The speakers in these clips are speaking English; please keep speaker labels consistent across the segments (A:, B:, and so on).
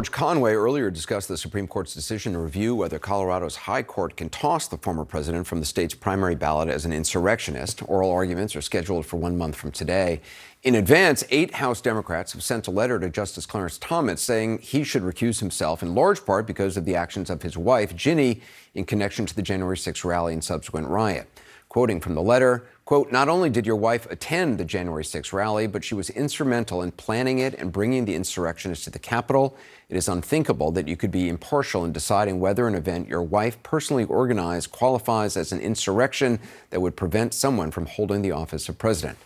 A: George Conway earlier discussed the Supreme Court's decision to review whether Colorado's High Court can toss the former president from the state's primary ballot as an insurrectionist. Oral arguments are scheduled for one month from today. In advance, eight House Democrats have sent a letter to Justice Clarence Thomas saying he should recuse himself, in large part because of the actions of his wife, Ginny, in connection to the January 6 rally and subsequent riot. Quoting from the letter, quote, not only did your wife attend the January 6 rally, but she was instrumental in planning it and bringing the insurrectionists to the Capitol. It is unthinkable that you could be impartial in deciding whether an event your wife personally organized qualifies as an insurrection that would prevent someone from holding the office of president.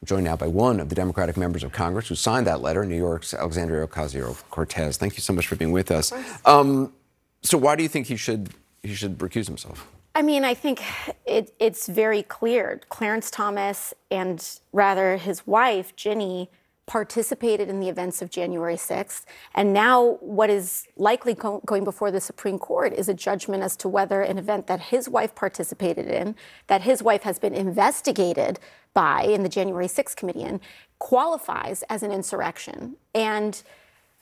A: I'm joined now by one of the Democratic members of Congress who signed that letter, New York's Alexandria Ocasio Cortez. Thank you so much for being with us. Um, so, why do you think he should he should recuse himself?
B: I mean, I think it, it's very clear. Clarence Thomas and rather his wife, Ginny, participated in the events of January 6th. And now, what is likely co- going before the Supreme Court is a judgment as to whether an event that his wife participated in, that his wife has been investigated by in the January 6th committee, in, qualifies as an insurrection. And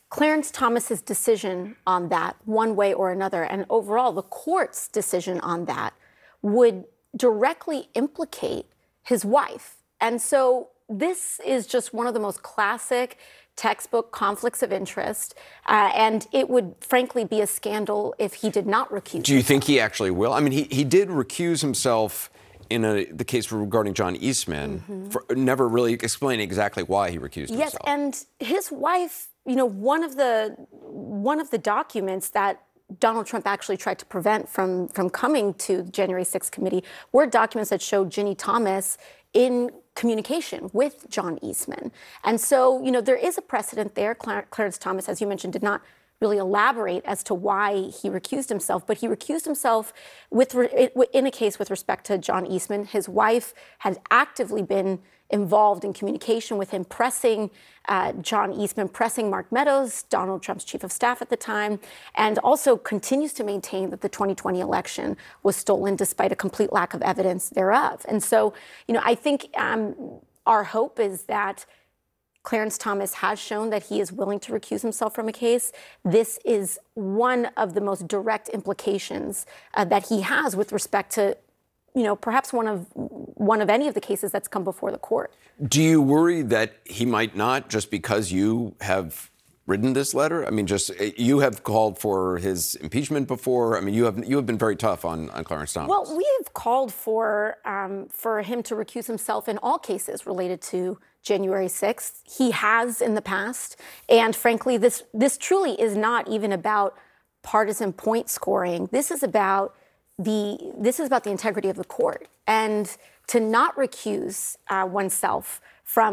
B: Clarence Thomas's decision on that, one way or another, and overall the court's decision on that, would directly implicate his wife. And so this is just one of the most classic textbook conflicts of interest, uh, and it would frankly be a scandal if he did not recuse.
A: Do you think he actually will? I mean, he, he did recuse himself in a, the case regarding John Eastman, mm-hmm. for, never really explaining exactly why he recused
B: yes,
A: himself.
B: Yes, and his wife you know, one of the one of the documents that Donald Trump actually tried to prevent from from coming to the January 6th committee were documents that showed Ginny Thomas in communication with John Eastman. And so, you know, there is a precedent there. Clarence Thomas, as you mentioned, did not really elaborate as to why he recused himself, but he recused himself with in a case with respect to John Eastman. His wife had actively been involved in communication with him, pressing uh, John Eastman, pressing Mark Meadows, Donald Trump's chief of staff at the time, and also continues to maintain that the 2020 election was stolen despite a complete lack of evidence thereof. And so, you know, I think um, our hope is that Clarence Thomas has shown that he is willing to recuse himself from a case. This is one of the most direct implications uh, that he has with respect to you know, perhaps one of one of any of the cases that's come before the court.
A: Do you worry that he might not just because you have written this letter? I mean, just you have called for his impeachment before. I mean, you have you have been very tough on, on Clarence Thomas.
B: Well, we have called for um, for him to recuse himself in all cases related to January 6th. He has in the past, and frankly, this this truly is not even about partisan point scoring. This is about the this is about the integrity of the court and to not recuse uh, oneself from